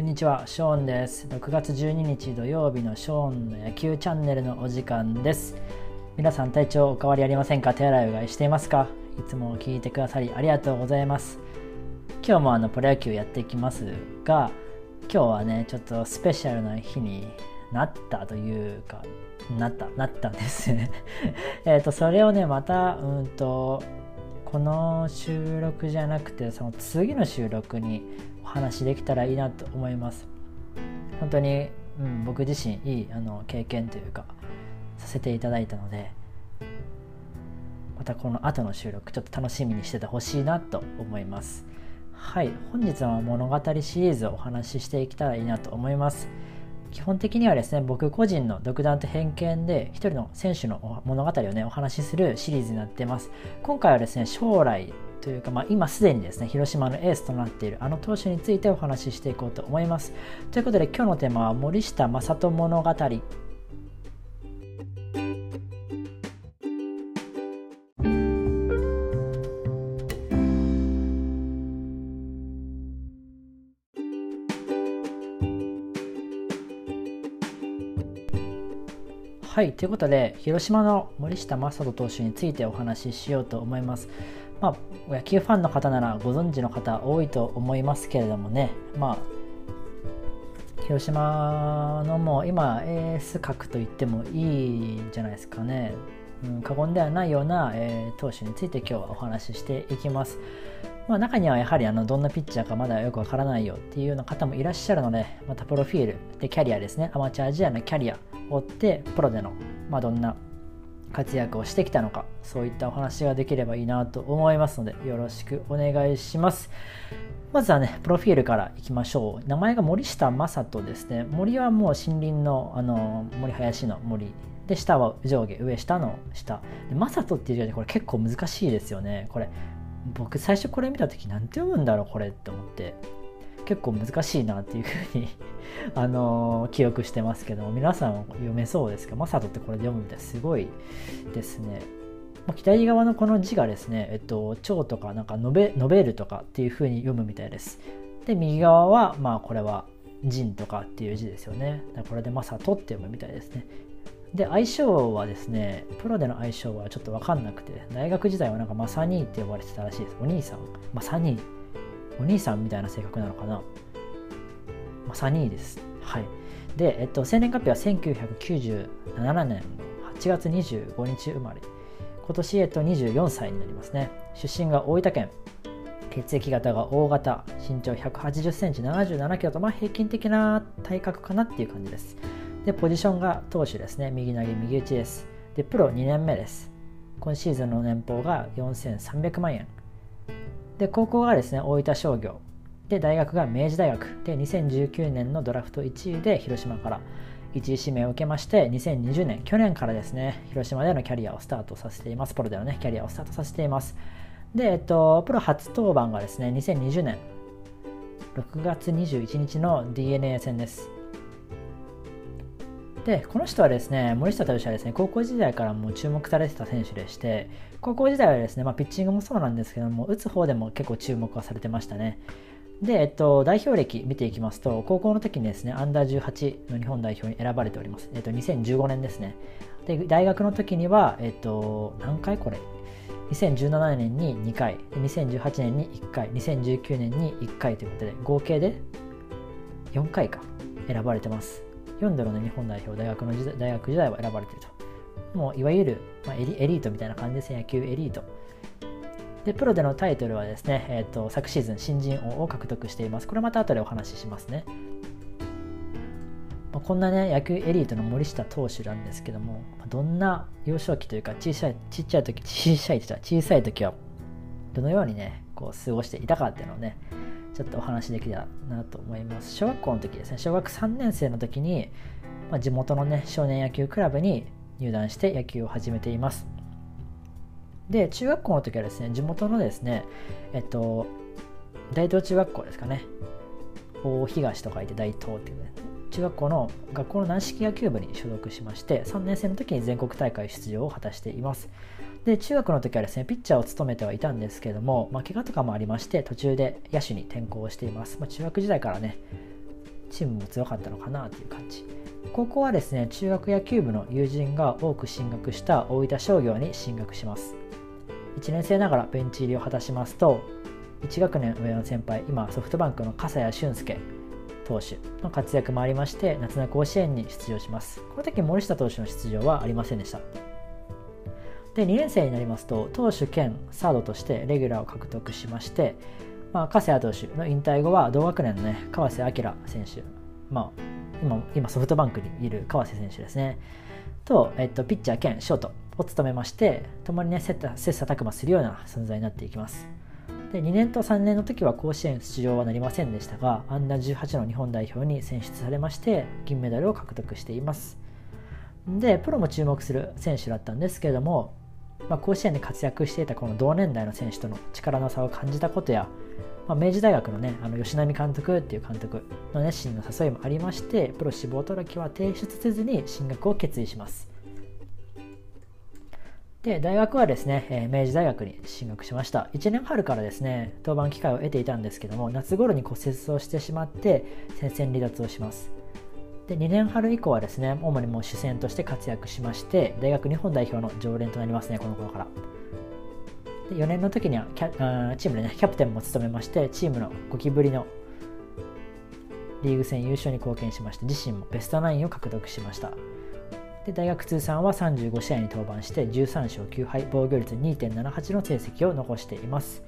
こんにちは、ショーンです。6月12日土曜日のショーンの野球チャンネルのお時間です。皆さん体調お変わりありませんか？手洗いうがいしていますか？いつも聞いてくださりありがとうございます。今日もあのプロ野球やっていきますが、今日はね、ちょっとスペシャルな日になったというか、なった、なったんですね。えっと、それをね、また、うんと、この収録じゃなくてその次の収録にお話できたらいいなと思います。本当に、うん、僕自身いいあの経験というかさせていただいたのでまたこの後の収録ちょっと楽しみにしててほしいなと思います。はい本日は物語シリーズをお話ししていけたらいいなと思います。基本的にはですね僕個人の独断と偏見で一人の選手の物語をねお話しするシリーズになってます。今回はですね将来というか、まあ、今すでにですね広島のエースとなっているあの投手についてお話ししていこうと思います。ということで今日のテーマは森下正人物語はい、ということで、広島の森下正人投手についてお話ししようと思います。まあ、野球ファンの方ならご存知の方多いと思いますけれどもね、まあ、広島のもう今、エース格と言ってもいいんじゃないですかね。うん、過言ではないような、えー、投手について今日はお話ししていきます。まあ、中にはやはりあのどんなピッチャーかまだよくわからないよっていうような方もいらっしゃるので、またプロフィールでキャリアですね、アマチュア時代のキャリアを追ってプロでの、まあ、どんな活躍をしてきたのかそういったお話ができればいいなと思いますのでよろしくお願いします。まずはねプロフィールからいきましょう。名前が森下正人ですね。森はもう森林のあの森林の森で下は上下上下の下。で正人っていう字がこれ結構難しいですよね。これ僕最初これ見た時何て読むんだろうこれって思って結構難しいなっていうふうに あのー、記憶してますけども皆さん読めそうですか？マサトってこれで読むみたいすごいですね左側のこの字がですね、えっと、蝶とかなんか述べ述べるとかっていうふうに読むみたいです。で、右側は、まあこれは人とかっていう字ですよね。これでマサトって読むみたいですね。で、相性はですね、プロでの相性はちょっとわかんなくて、大学時代はなんかマサニーって呼ばれてたらしいです。お兄さん。マサニー。お兄さんみたいな性格なのかな、まあ、サニーです。はい。で、えっと、生年月日は1997年8月25日生まれ。今年、えっと、24歳になりますね。出身が大分県。血液型が O 型。身長180センチ、77キロと、まあ、平均的な体格かなっていう感じです。で、ポジションが投手ですね。右投げ、右打ちです。で、プロ2年目です。今シーズンの年俸が4300万円。で高校がですね大分商業で大学が明治大学で2019年のドラフト1位で広島から1位指名を受けまして2020年去年からですね広島でのキャリアをスタートさせていますプロでのねキャリアをスタートさせていますでえっとプロ初登板がですね2020年6月21日の DNA 戦ですでこの人はですね森下投手はですね高校時代からもう注目されてた選手でして高校時代はですね、まあ、ピッチングもそうなんですけども打つ方でも結構注目はされてましたね。で、えっと、代表歴見ていきますと高校の時にですねアンダー18の日本代表に選ばれております、えっと、2015年ですね。で大学の時には、えっと、何回これ？2017年に2回2018年に1回2019年に1回ということで合計で4回か選ばれてます。4度の、日本代表大学の時代大学時代は選ばれていると。もういわゆる、まあ、エリエリートみたいな感じですね野球エリート。でプロでのタイトルはですね、えーと、昨シーズン新人王を獲得しています。これまた後でお話ししますね、まあ、こんなね野球エリートの森下投手なんですけどもどんな幼少期というか小さいちっちゃい時 小さい時は小さい時はどのようにねこう過ごしていたかっていうのをねちょっとお話できたらなと思います。小学校の時ですね、小学3年生の時に、まあ、地元のね、少年野球クラブに入団して野球を始めています。で、中学校の時はですね、地元のですね、えっと、大東中学校ですかね、大東と書いて大東っていうね、中学校の学校の軟式野球部に所属しまして3年生の時に全国大会出場を果たしていますで中学の時はですねピッチャーを務めてはいたんですけども、まあ、怪我とかもありまして途中で野手に転向しています、まあ、中学時代からねチームも強かったのかなという感じ。高校はですね中学野球部の友人が多く進学した大分商業に進学します。1年生ながらベンチ入りを果たしますと1学年上の先輩今ソフトバンクの笠谷俊介投手の活躍もありまして夏の甲子園に出場します。この時森下投手の出場はありませんでした。で2年生になりますと投手兼サードとしてレギュラーを獲得しまして、まあ、加瀬投手の引退後は同学年の、ね、川瀬明選手、まあ、今今ソフトバンクにいる川瀬選手ですね。と、えっと、ピッチャー兼ショートを務めまして共にね切磋琢磨するような存在になっていきます。で2年と3年の時は甲子園出場はなりませんでしたがアンダー18の日本代表に選出されまして銀メダルを獲得しています。でプロも注目する選手だったんですけれどもまあ、甲子園で活躍していたこの同年代の選手との力の差を感じたことや、まあ、明治大学のねあの吉波監督っていう監督の熱心な誘いもありましてプロ志望届は提出せずに進学を決意します。で大学はですね、えー、明治大学に進学しました。1年春からですね登板機会を得ていたんですけども夏頃に骨折をしてしまって戦線離脱をします。で2年春以降はですね主にもう主戦として活躍しまして大学日本代表の常連となりますねこの頃から。で4年の時にはキャチームでねキャプテンも務めましてチームの5期ぶりのリーグ戦優勝に貢献しまして自身もベストナインを獲得しました。で大学通算は35試合に登板して13勝9敗防御率2.78の成績を残しています。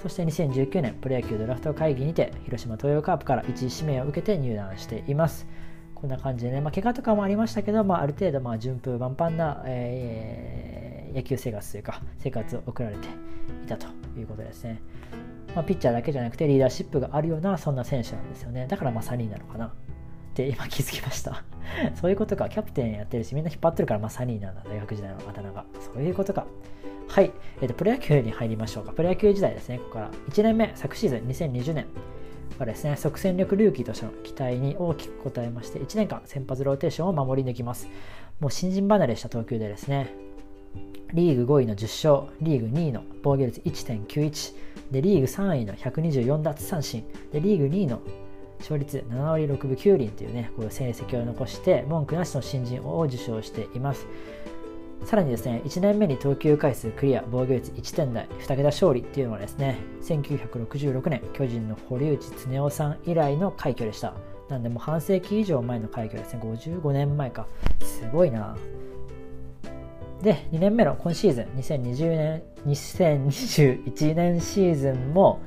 そして2019年プロ野球ドラフト会議にて広島東洋カープから1位指名を受けて入団しています。こんな感じでね、まあ、怪我とかもありましたけど、まあ、ある程度まあ順風満帆な、えー、野球生活というか生活を送られていたということですね。まあ、ピッチャーだけじゃなくてリーダーシップがあるようなそんな選手なんですよね。だからまあ3人なのかなって今気づきました そういうことか。キャプテンやってるし、みんな引っ張ってるからまあ3人なんだ。大学時代のあだ名が。そういうことか。はい。えっ、ー、と、プロ野球に入りましょうか。プロ野球時代ですね。ここから1年目、昨シーズン2020年。はですね、即戦力ルーキーとしての期待に大きく応えまして、1年間先発ローテーションを守り抜きます。もう新人離れした投球でですね、リーグ5位の10勝、リーグ2位の防御率1.91、でリーグ3位の124奪三振、でリーグ2位の勝率7割6分9厘というね、こういう成績を残して、文句なしの新人王を受賞しています。さらにですね、1年目に投球回数クリア、防御率1点台、2桁勝利っていうのはですね、1966年、巨人の堀内恒夫さん以来の快挙でした。なんでもう半世紀以上前の快挙ですね、55年前か。すごいな。で、2年目の今シーズン、2020年、2021年シーズンも、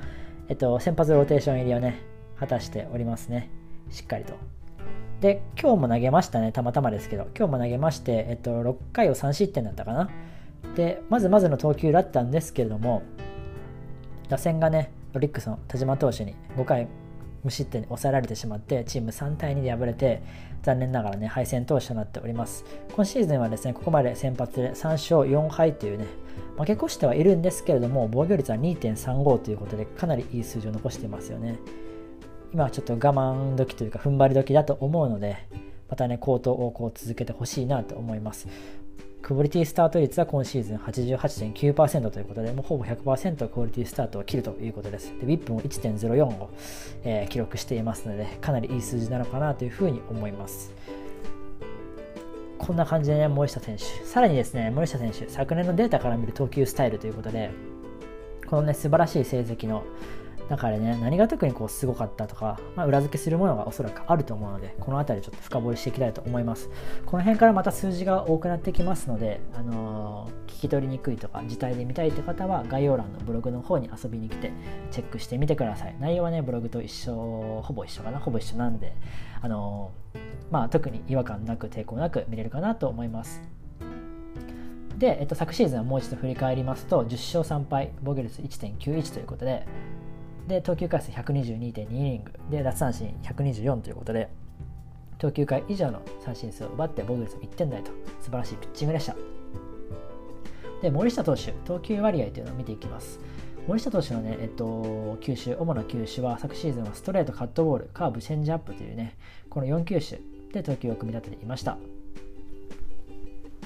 えっと、先発ローテーション入りをね、果たしておりますね。しっかりと。で、今日も投げましたね、たまたまですけど、今日も投げまして、えっと、6回を3失点だったかな。で、まずまずの投球だったんですけれども、打線がね、ロリックスの田島投手に5回無失点に抑えられてしまって、チーム3対2で敗れて、残念ながらね、敗戦投手となっております。今シーズンはですね、ここまで先発で3勝4敗というね、負け越してはいるんですけれども、防御率は2.35ということで、かなりいい数字を残していますよね。今はちょっと我慢時というか踏ん張り時だと思うので、またね、高騰をこう続けてほしいなと思います。クオリティスタート率は今シーズン88.9%ということで、もうほぼ100%クオリティスタートを切るということです。で、WIP も1.04を、えー、記録していますので、かなりいい数字なのかなというふうに思います。こんな感じでね、森下選手。さらにですね、森下選手、昨年のデータから見る投球スタイルということで、このね、素晴らしい成績の中でね、何が特にこうすごかったとか、まあ、裏付けするものがおそらくあると思うので、この辺りちょっと深掘りしていきたいと思います。この辺からまた数字が多くなってきますので、あのー、聞き取りにくいとか、字体で見たいという方は、概要欄のブログの方に遊びに来て、チェックしてみてください。内容はね、ブログと一緒、ほぼ一緒かな、ほぼ一緒なんで、あのー、まあ、特に違和感なく、抵抗なく見れるかなと思います。で、えっと、昨シーズンはもう一度振り返りますと、10勝3敗、防御率1.91ということで、で投球回数122.2イニング。で奪三振124ということで投球回以上の三振数を奪って防御率1点台と。素晴らしいピッチングでした。で森下投手投球割合というのを見ていきます。森下投手のね、えっと、球種、主な球種は昨シーズンはストレート、カットボール、カーブ、チェンジアップというね、この4球種で投球を組み立てていました。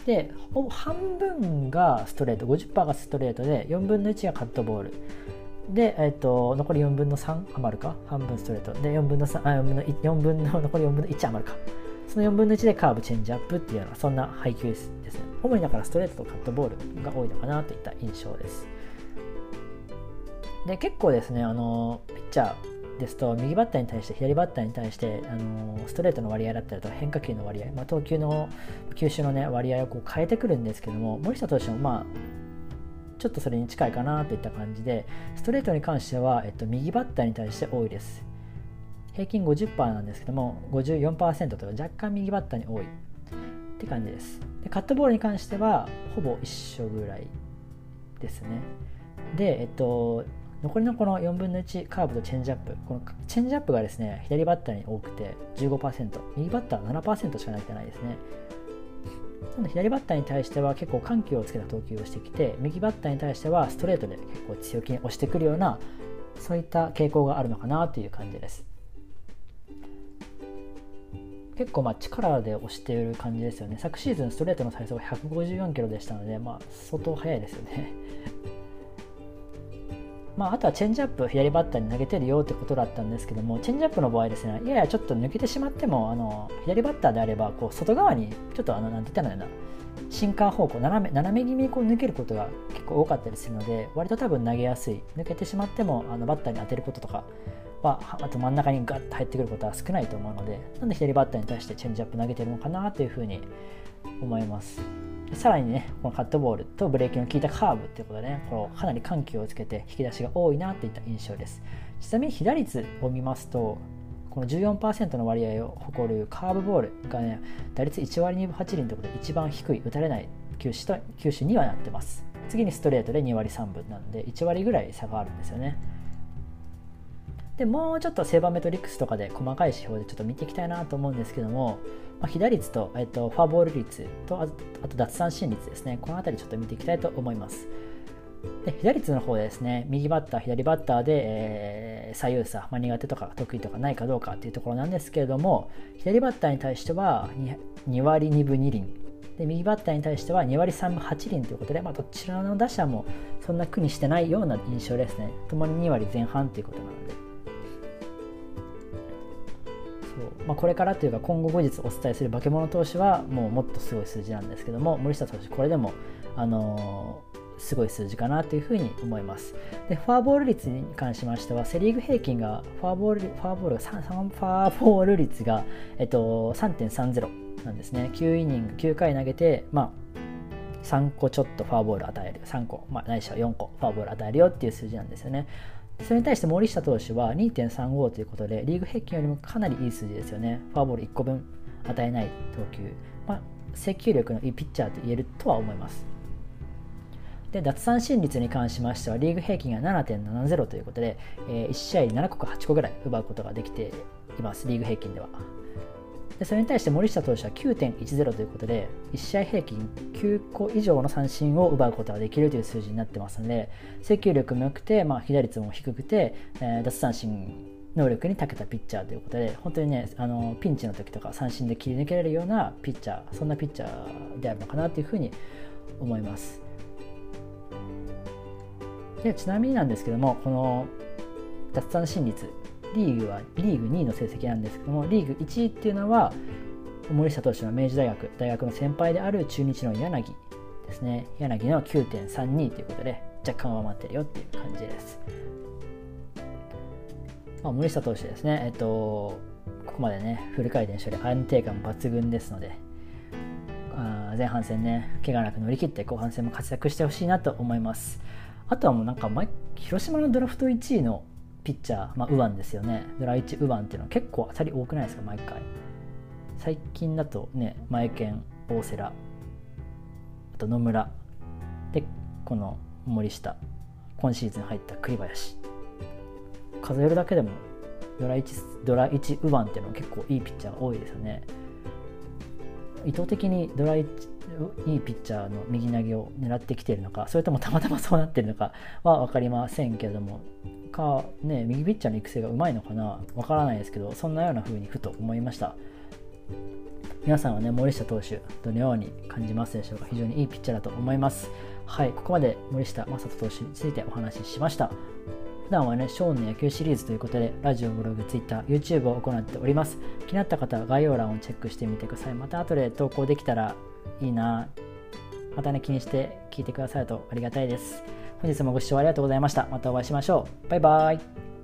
で、ほぼ半分がストレート、50%がストレートで、4分の1がカットボール、で、えーと、残り4分の3余るか？半分ストレート。で4分の3あ4分の4分の 残り4分の1余るか？その4分の1でカーブチェンジアップっていうようなそんな配球ですね。主にだからストレートとカットボールが多いのかなといった印象です。で結構ですねあのピッチャーですと右バッターに対して左バッターに対してあのストレートの割合だったりとか変化球の割合、まあ、投球の球種の、ね、割合をこう変えてくるんですけども森下投手もまあちょっとそれに近いかなといった感じでストレートに関しては、えっと、右バッターに対して多いです。平均50%なんですけども54%と若干右バッターに多い。って感じです。でカットボールに関してはほぼ一緒ぐらいですね。でえっと残りのこの4分の1カーブとチェンジアップこのチェンジアップがですね左バッターに多くて15%右バッターは7%しか投げてないですね。なので左バッターに対しては結構緩急をつけた投球をしてきて右バッターに対してはストレートで結構強気に押してくるようなそういった傾向があるのかなという感じです。結構まあ力で押している感じですよね。昨シーズンストレートの最速は154キロでしたので、まあ、相当速いですよね。まあ、あとはチェンジアップ左バッターに投げてるよってことだったんですけどもチェンジアップの場合ですねややちょっと抜けてしまってもあの左バッターであればこう外側にちょっとあのなんて言ったらいいんだ進化方向斜め斜め気味にこう抜けることが結構多かったりするので割と多分投げやすい抜けてしまってもあのバッターに当てることとかはあと真ん中にガッと入ってくることは少ないと思うのでなんで左バッターに対してチェンジアップ投げてるのかなというふうに思います。さらにね、このカットボールとブレーキの効いたカーブっていうことでね、このかなり緩急をつけて引き出しが多いなといった印象です。ちなみに被打率を見ますと、この14%の割合を誇るカーブボールがね、打率1割2分8厘ということで一番低い、打たれない球種と球種にはなってます。次にストレートで2割3分なんで、1割ぐらい差があるんですよね。でもうちょっとセーバーメトリックスとかで細かい指標でちょっと見ていきたいなと思うんですけども、まあ、被打率と、えっと、フォアボール率とあと奪三振率ですねこの辺りちょっと見ていきたいと思いますで被打率の方ですね右バッター左バッターで、えー、左右差、まあ、苦手とか得意とかないかどうかっていうところなんですけれども左バッターに対しては 2, 2割2分2厘で右バッターに対しては2割3分8厘ということで、まあ、どちらの打者もそんな苦にしてないような印象ですね。ともに2割前半ということなので。まあ、これからというか今後後日お伝えする化け物投手はもうもっとすごい数字なんですけども森下投手これでも、あのー、すごい数字かなというふうに思います。でフォアボール率に関しましてはセ・リーグ平均がフォアボールフォアボール 3, 3フォアボール率が、えっと、3.30なんですね。9イニング9回投げて、まあ、3個ちょっとフォアボール与える。3個、まあ、ないしは4個フォアボール与えるよっていう数字なんですよね。それに対して森下投手は2.35ということで、リーグ平均よりもかなりいい数字ですよね。フォアボール1個分与えない投球。まあ、制球力のいいピッチャーと言えるとは思います。で奪三振率に関しましてはリーグ平均が7.70ということで、えー、1試合7個か8個ぐらい奪うことができていますリーグ平均ではでそれに対して森下投手は9.10ということで1試合平均9個以上の三振を奪うことができるという数字になってますので制球力も良くて、まあ、被打率も低くて、えー、奪三振能力に長けたピッチャーということで本当にねあのピンチの時とか三振で切り抜けられるようなピッチャーそんなピッチャーであるのかなというふうに思います。でちなみになんですけどもこの奪三振率リーグはリーグ2位の成績なんですけどもリーグ1位っていうのは森下投手の明治大学大学の先輩である中日の柳ですね。柳の9.32ということで若干上回ってるよっていう感じです、まあ、森下投手ですね。えっとここまでねフル回転処理安定感抜群ですのであ前半戦ね怪我なく乗り切って後半戦も活躍してほしいなと思います。あとはもうなんか広島のドラフト1位のピッチャー、まあ、ウワンですよね。ドラ1ウワンっていうのは結構当たり多くないですか、毎回。最近だとね、前剣、大瀬良、あと野村、で、この森下、今シーズン入った栗林。数えるだけでもドラ1、ドラ1ウワンっていうのは結構いいピッチャーが多いですよね。意図的にドラ1いいピッチャーの右投げを狙ってきているのかそれともたまたまそうなっているのかは分かりませんけれどもかね右ピッチャーの育成がうまいのかなわからないですけどそんなような風にふと思いました皆さんはね森下投手どのように感じますでしょうか？非常にいいピッチャーだと思いますはいここまで森下正人投手についてお話ししました普段はね、ショーンの野球シリーズということで、ラジオ、ブログ、ツイッター、YouTube を行っております。気になった方は概要欄をチェックしてみてください。また後で投稿できたらいいな。またね、気にして聞いてくださるとありがたいです。本日もご視聴ありがとうございました。またお会いしましょう。バイバイ。